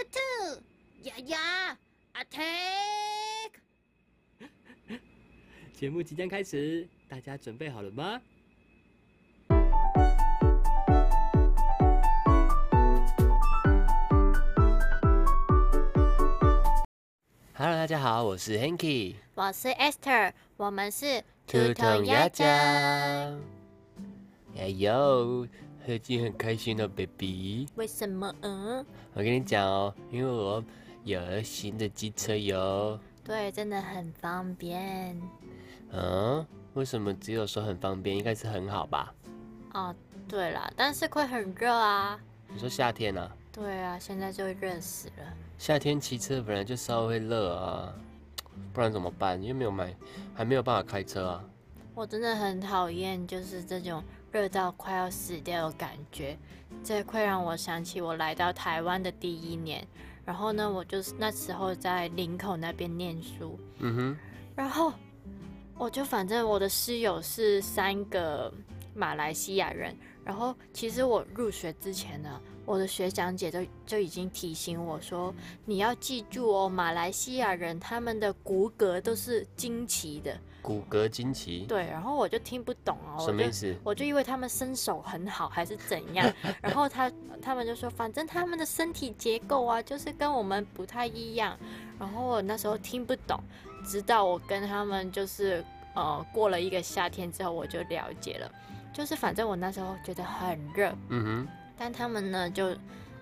兔兔，呀呀，attack！节目即将开始，大家准备好了吗？Hello，大家好，我是 Hanky，我是 Esther，我们是兔兔鸭酱。哎呦，最近很开心的 baby。为什么？嗯，我跟你讲哦，因为我有了新的机车哟。对，真的很方便。嗯，为什么只有说很方便？应该是很好吧？哦，对了，但是会很热啊。你说夏天啊？对啊，现在就热死了。夏天骑车本来就稍微会热啊，不然怎么办？又没有买，还没有办法开车啊。我真的很讨厌，就是这种热到快要死掉的感觉。这会让我想起我来到台湾的第一年，然后呢，我就是那时候在林口那边念书。嗯哼，然后。我就反正我的室友是三个马来西亚人，然后其实我入学之前呢，我的学长姐就就已经提醒我说，你要记住哦，马来西亚人他们的骨骼都是惊奇的，骨骼惊奇。对，然后我就听不懂哦，什么意思？我就以为他们身手很好还是怎样，然后他他们就说，反正他们的身体结构啊，就是跟我们不太一样，然后我那时候听不懂。直到我跟他们就是呃过了一个夏天之后，我就了解了。就是反正我那时候觉得很热，嗯哼，但他们呢就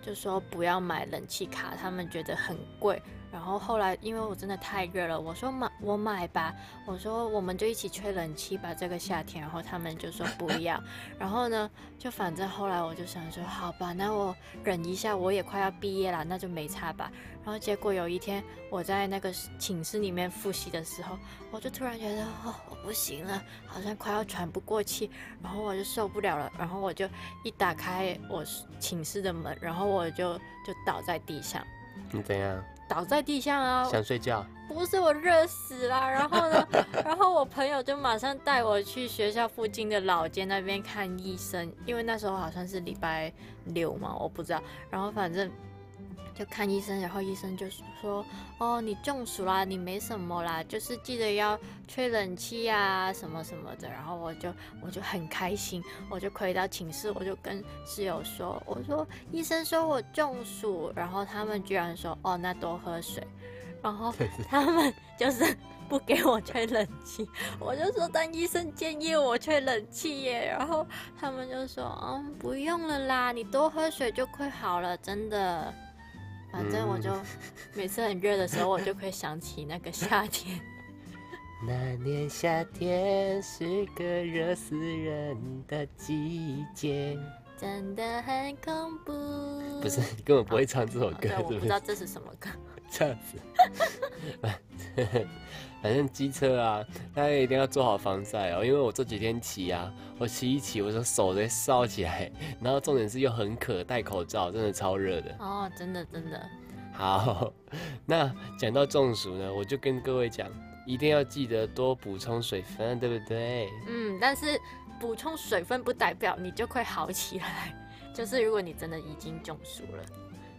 就说不要买冷气卡，他们觉得很贵。然后后来，因为我真的太热了，我说买我买吧，我说我们就一起吹冷气吧，这个夏天。然后他们就说不要。然后呢，就反正后来我就想说，好吧，那我忍一下，我也快要毕业了，那就没差吧。然后结果有一天我在那个寝室里面复习的时候，我就突然觉得哦，我不行了，好像快要喘不过气，然后我就受不了了，然后我就一打开我寝室的门，然后我就就倒在地上。你怎样？倒在地上啊！想睡觉？不是我热死了，然后呢？然后我朋友就马上带我去学校附近的老街那边看医生，因为那时候好像是礼拜六嘛，我不知道。然后反正。就看医生，然后医生就说：“哦，你中暑啦，你没什么啦，就是记得要吹冷气啊，什么什么的。”然后我就我就很开心，我就回到寝室，我就跟室友说：“我说医生说我中暑。”然后他们居然说：“哦，那多喝水。”然后他们 就是 不给我吹冷气，我就说：“但医生建议我吹冷气耶。”然后他们就说：“嗯，不用了啦，你多喝水就会好了，真的。”反正我就每次很热的时候，我就会想起那个夏天。那年夏天是个热死人的季节，真的很恐怖。不是，你根本不会唱这首歌，我不知道这是什么歌。这样子。反正机车啊，大家一定要做好防晒哦，因为我这几天骑啊，我骑一骑，我的手在烧起来，然后重点是又很渴，戴口罩，真的超热的。哦，真的真的。好，那讲到中暑呢，我就跟各位讲，一定要记得多补充水分，对不对？嗯，但是补充水分不代表你就会好起来，就是如果你真的已经中暑了。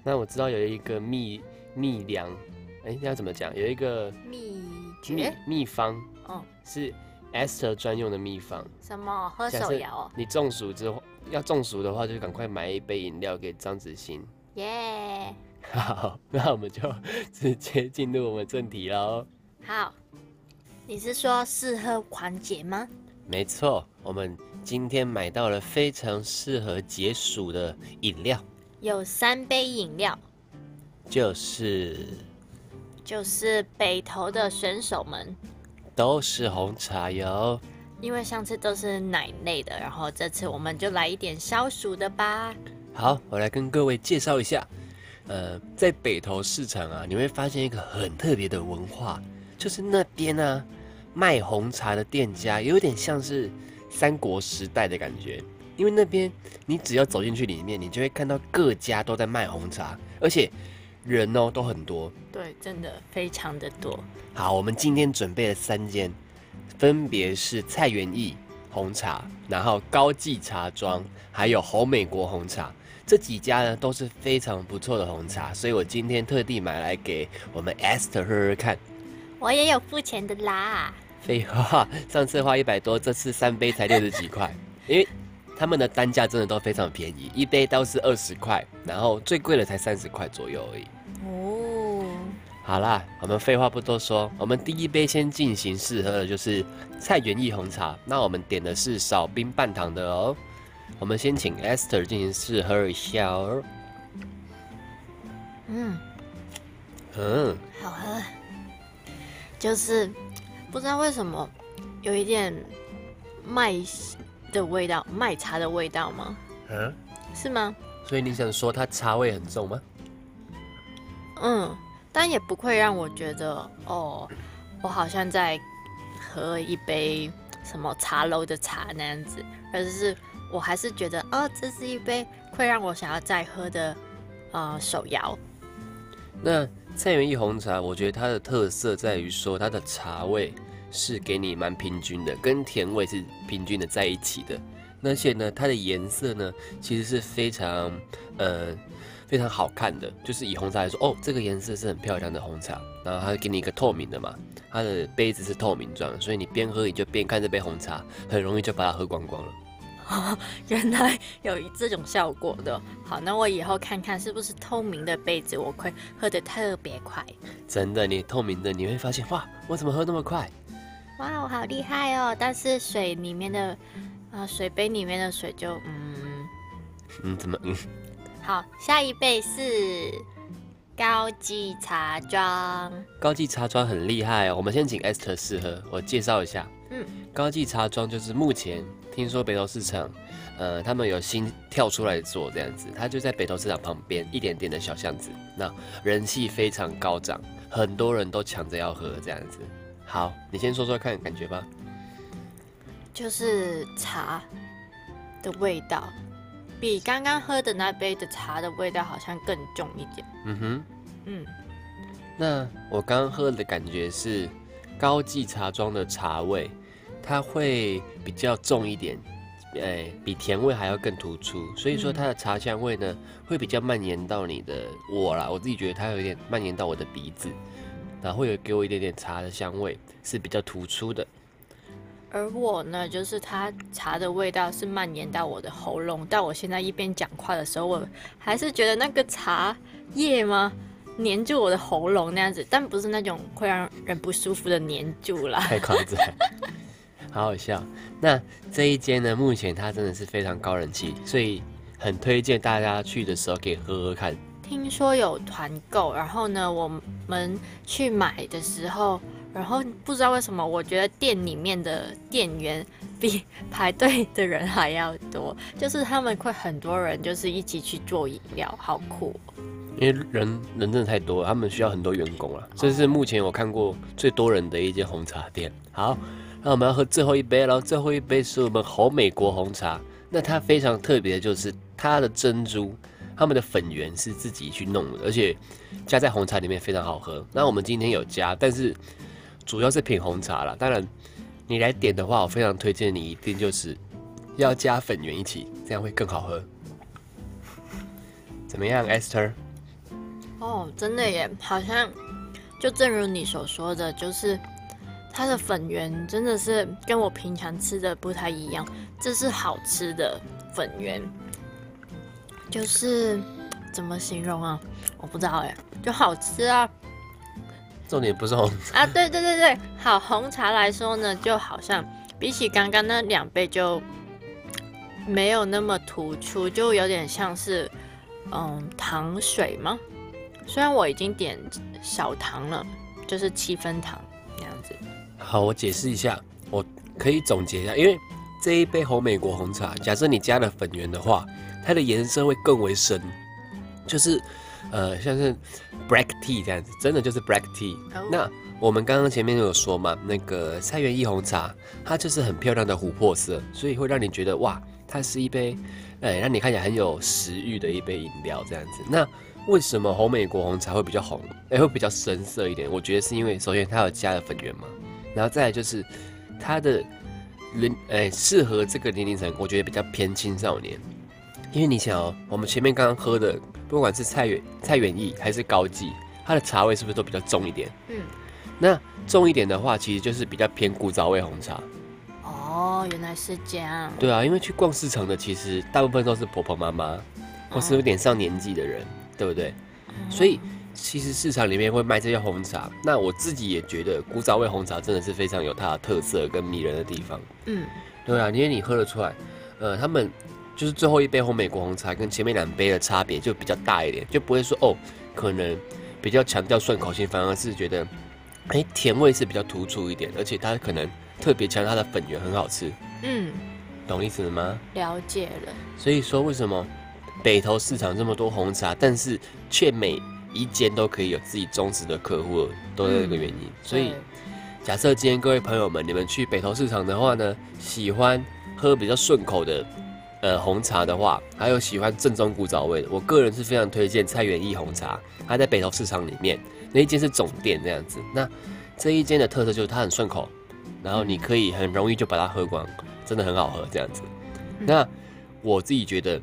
那我知道有一个秘秘粮，哎，要怎么讲？有一个秘。秘秘方，嗯，是 Esther 专用的秘方。什么？喝手摇？你中暑之后要中暑的话，就赶快买一杯饮料给张子欣。耶！好，那我们就直接进入我们正题喽。好，你是说适合缓解吗？没错，我们今天买到了非常适合解暑的饮料。有三杯饮料，就是。就是北投的选手们都是红茶哟，因为上次都是奶类的，然后这次我们就来一点消暑的吧。好，我来跟各位介绍一下，呃，在北投市场啊，你会发现一个很特别的文化，就是那边啊卖红茶的店家有点像是三国时代的感觉，因为那边你只要走进去里面，你就会看到各家都在卖红茶，而且。人哦都很多，对，真的非常的多。好，我们今天准备了三间，分别是蔡元益红茶，然后高记茶庄，还有侯美国红茶。这几家呢都是非常不错的红茶，所以我今天特地买来给我们 Esther 喝喝看。我也有付钱的啦。废话，上次花一百多，这次三杯才六十几块，因为他们的单价真的都非常便宜，一杯都是二十块，然后最贵的才三十块左右而已。哦，好啦，我们废话不多说，我们第一杯先进行试喝的就是菜园艺红茶。那我们点的是少冰半糖的哦。我们先请 Esther 进行试喝一下哦。嗯，嗯，好喝，就是不知道为什么有一点麦的味道，麦茶的味道吗？嗯，是吗？所以你想说它茶味很重吗？嗯，但也不会让我觉得哦，我好像在喝一杯什么茶楼的茶那样子，而是我还是觉得哦，这是一杯会让我想要再喝的呃手摇。那菜园益红茶，我觉得它的特色在于说它的茶味是给你蛮平均的，跟甜味是平均的在一起的。而且呢，它的颜色呢，其实是非常呃非常好看的。就是以红茶来说，哦，这个颜色是很漂亮的红茶，然后它给你一个透明的嘛，它的杯子是透明状，所以你边喝你就边看这杯红茶，很容易就把它喝光光了。哦 原来有这种效果的。好，那我以后看看是不是透明的杯子，我会喝得特别快。真的，你透明的你会发现，哇，我怎么喝那么快？哇，我好厉害哦！但是水里面的，啊、水杯里面的水就嗯，嗯，怎么嗯？好，下一杯是高级茶庄。高级茶庄很厉害哦，我们先请 Esther 试喝，我介绍一下。嗯，高级茶庄就是目前听说北投市场，呃，他们有新跳出来做这样子，它就在北投市场旁边一点点的小巷子，那人气非常高涨，很多人都抢着要喝这样子。好，你先说说看感觉吧。就是茶的味道，比刚刚喝的那杯的茶的味道好像更重一点。嗯哼，嗯，那我刚刚喝的感觉是高级茶庄的茶味，它会比较重一点，哎，比甜味还要更突出，所以说它的茶香味呢会比较蔓延到你的我啦，我自己觉得它有点蔓延到我的鼻子，然后会有给我一点点茶的香味，是比较突出的。而我呢，就是它茶的味道是蔓延到我的喉咙，到我现在一边讲话的时候，我还是觉得那个茶叶吗，粘住我的喉咙那样子，但不是那种会让人不舒服的粘住啦。太夸张，好好笑。那这一间呢，目前它真的是非常高人气，所以很推荐大家去的时候可以喝喝看。听说有团购，然后呢，我们去买的时候，然后不知道为什么，我觉得店里面的店员比排队的人还要多，就是他们会很多人就是一起去做饮料，好酷、因为人人真的太多了，他们需要很多员工啊。这是目前我看过最多人的一间红茶店。好，那我们要喝最后一杯了。最后一杯是我们好美国红茶。那它非常特别就是它的珍珠，他们的粉圆是自己去弄的，而且加在红茶里面非常好喝。那我们今天有加，但是主要是品红茶啦。当然，你来点的话，我非常推荐你一定就是要加粉圆一起，这样会更好喝。怎么样，Esther？哦，真的耶，好像就正如你所说的，就是它的粉圆真的是跟我平常吃的不太一样，这是好吃的粉圆，就是怎么形容啊？我不知道哎，就好吃啊重点不是红茶啊！对对对对，好红茶来说呢，就好像比起刚刚那两杯就没有那么突出，就有点像是嗯糖水吗？虽然我已经点小糖了，就是七分糖那样子。好，我解释一下，我可以总结一下，因为这一杯红美国红茶，假设你加了粉圆的话，它的颜色会更为深，就是呃像是 black tea 这样子，真的就是 black tea。哦那我们刚刚前面有说嘛，那个菜园一红茶，它就是很漂亮的琥珀色，所以会让你觉得哇，它是一杯，哎，让你看起来很有食欲的一杯饮料这样子。那为什么红美国红茶会比较红，哎，会比较深色一点？我觉得是因为首先它有加了粉圆嘛，然后再来就是它的人，哎，适合这个年龄层，我觉得比较偏青少年，因为你想哦，我们前面刚刚喝的，不管是蔡远蔡远义还是高记，它的茶味是不是都比较重一点？嗯，那重一点的话，其实就是比较偏古早味红茶。哦，原来是这样。对啊，因为去逛市场的，其实大部分都是婆婆妈妈，或是有点上年纪的人，对不对？所以其实市场里面会卖这些红茶，那我自己也觉得古早味红茶真的是非常有它的特色跟迷人的地方。嗯，对啊，因为你喝得出来，呃，他们就是最后一杯红美国红茶跟前面两杯的差别就比较大一点，就不会说哦，可能比较强调顺口性，反而是觉得，哎，甜味是比较突出一点，而且它可能特别强调它的粉圆很好吃，嗯，懂意思了吗？了解了。所以说为什么北投市场这么多红茶，但是却每一间都可以有自己忠实的客户，都是这个原因。所以假设今天各位朋友们，你们去北投市场的话呢，喜欢喝比较顺口的呃红茶的话，还有喜欢正宗古早味的，我个人是非常推荐蔡元益红茶，它在北投市场里面那一间是总店这样子。那这一间的特色就是它很顺口，然后你可以很容易就把它喝光，真的很好喝这样子。那我自己觉得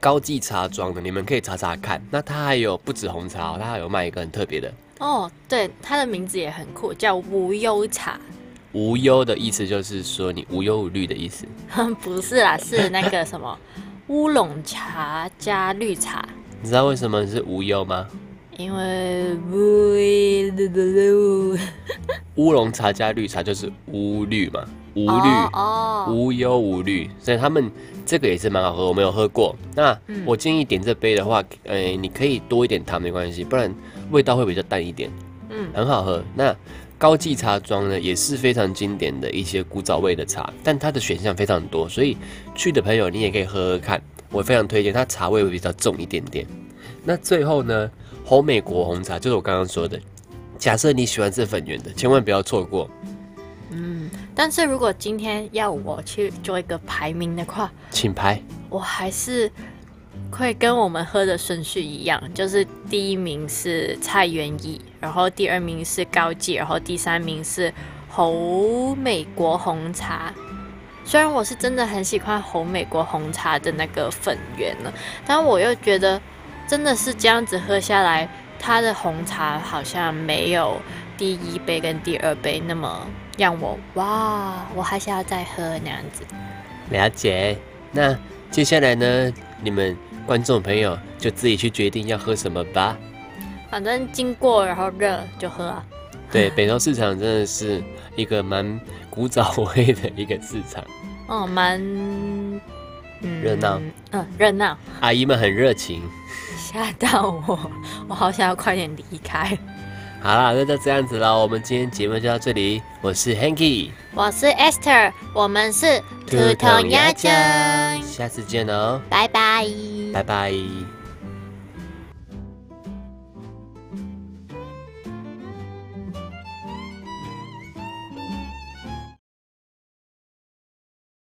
高记茶庄的，你们可以查查看。那它还有不止红茶、哦，它还有卖一个很特别的哦，对，它的名字也很酷，叫无忧茶。无忧的意思，就是说你无忧无虑的意思。不是啦，是那个什么乌龙茶加绿茶，你知道为什么是无忧吗？因为乌 乌龙茶加绿茶就是乌绿嘛，无虑。哦，无忧无虑，所以他们这个也是蛮好喝，我没有喝过。那嗯我建议点这杯的话，呃，你可以多一点糖没关系，不然味道会比较淡一点，嗯很好喝。那高记茶庄呢，也是非常经典的一些古早味的茶，但它的选项非常多，所以去的朋友你也可以喝喝看，我非常推荐，它茶味会比较重一点点。那最后呢，红美国红茶就是我刚刚说的，假设你喜欢这粉圆的，千万不要错过。嗯。但是如果今天要我去做一个排名的话，请排。我还是会跟我们喝的顺序一样，就是第一名是蔡元益，然后第二名是高记，然后第三名是侯美国红茶。虽然我是真的很喜欢红美国红茶的那个粉圆呢，但我又觉得真的是这样子喝下来，它的红茶好像没有第一杯跟第二杯那么让我哇，我还想要再喝那样子。了解。那接下来呢，你们观众朋友就自己去决定要喝什么吧。反正经过然后热就喝啊。对，北投市场真的是一个蛮古早味的一个市场，哦，蛮嗯热闹，嗯，热闹，阿姨们很热情。吓到我，我好想要快点离开。好啦，那就这样子喽，我们今天节目就到这里。我是 Hanky，我是 Esther，我们是兔筒鸭酱，下次见哦，拜拜。拜拜。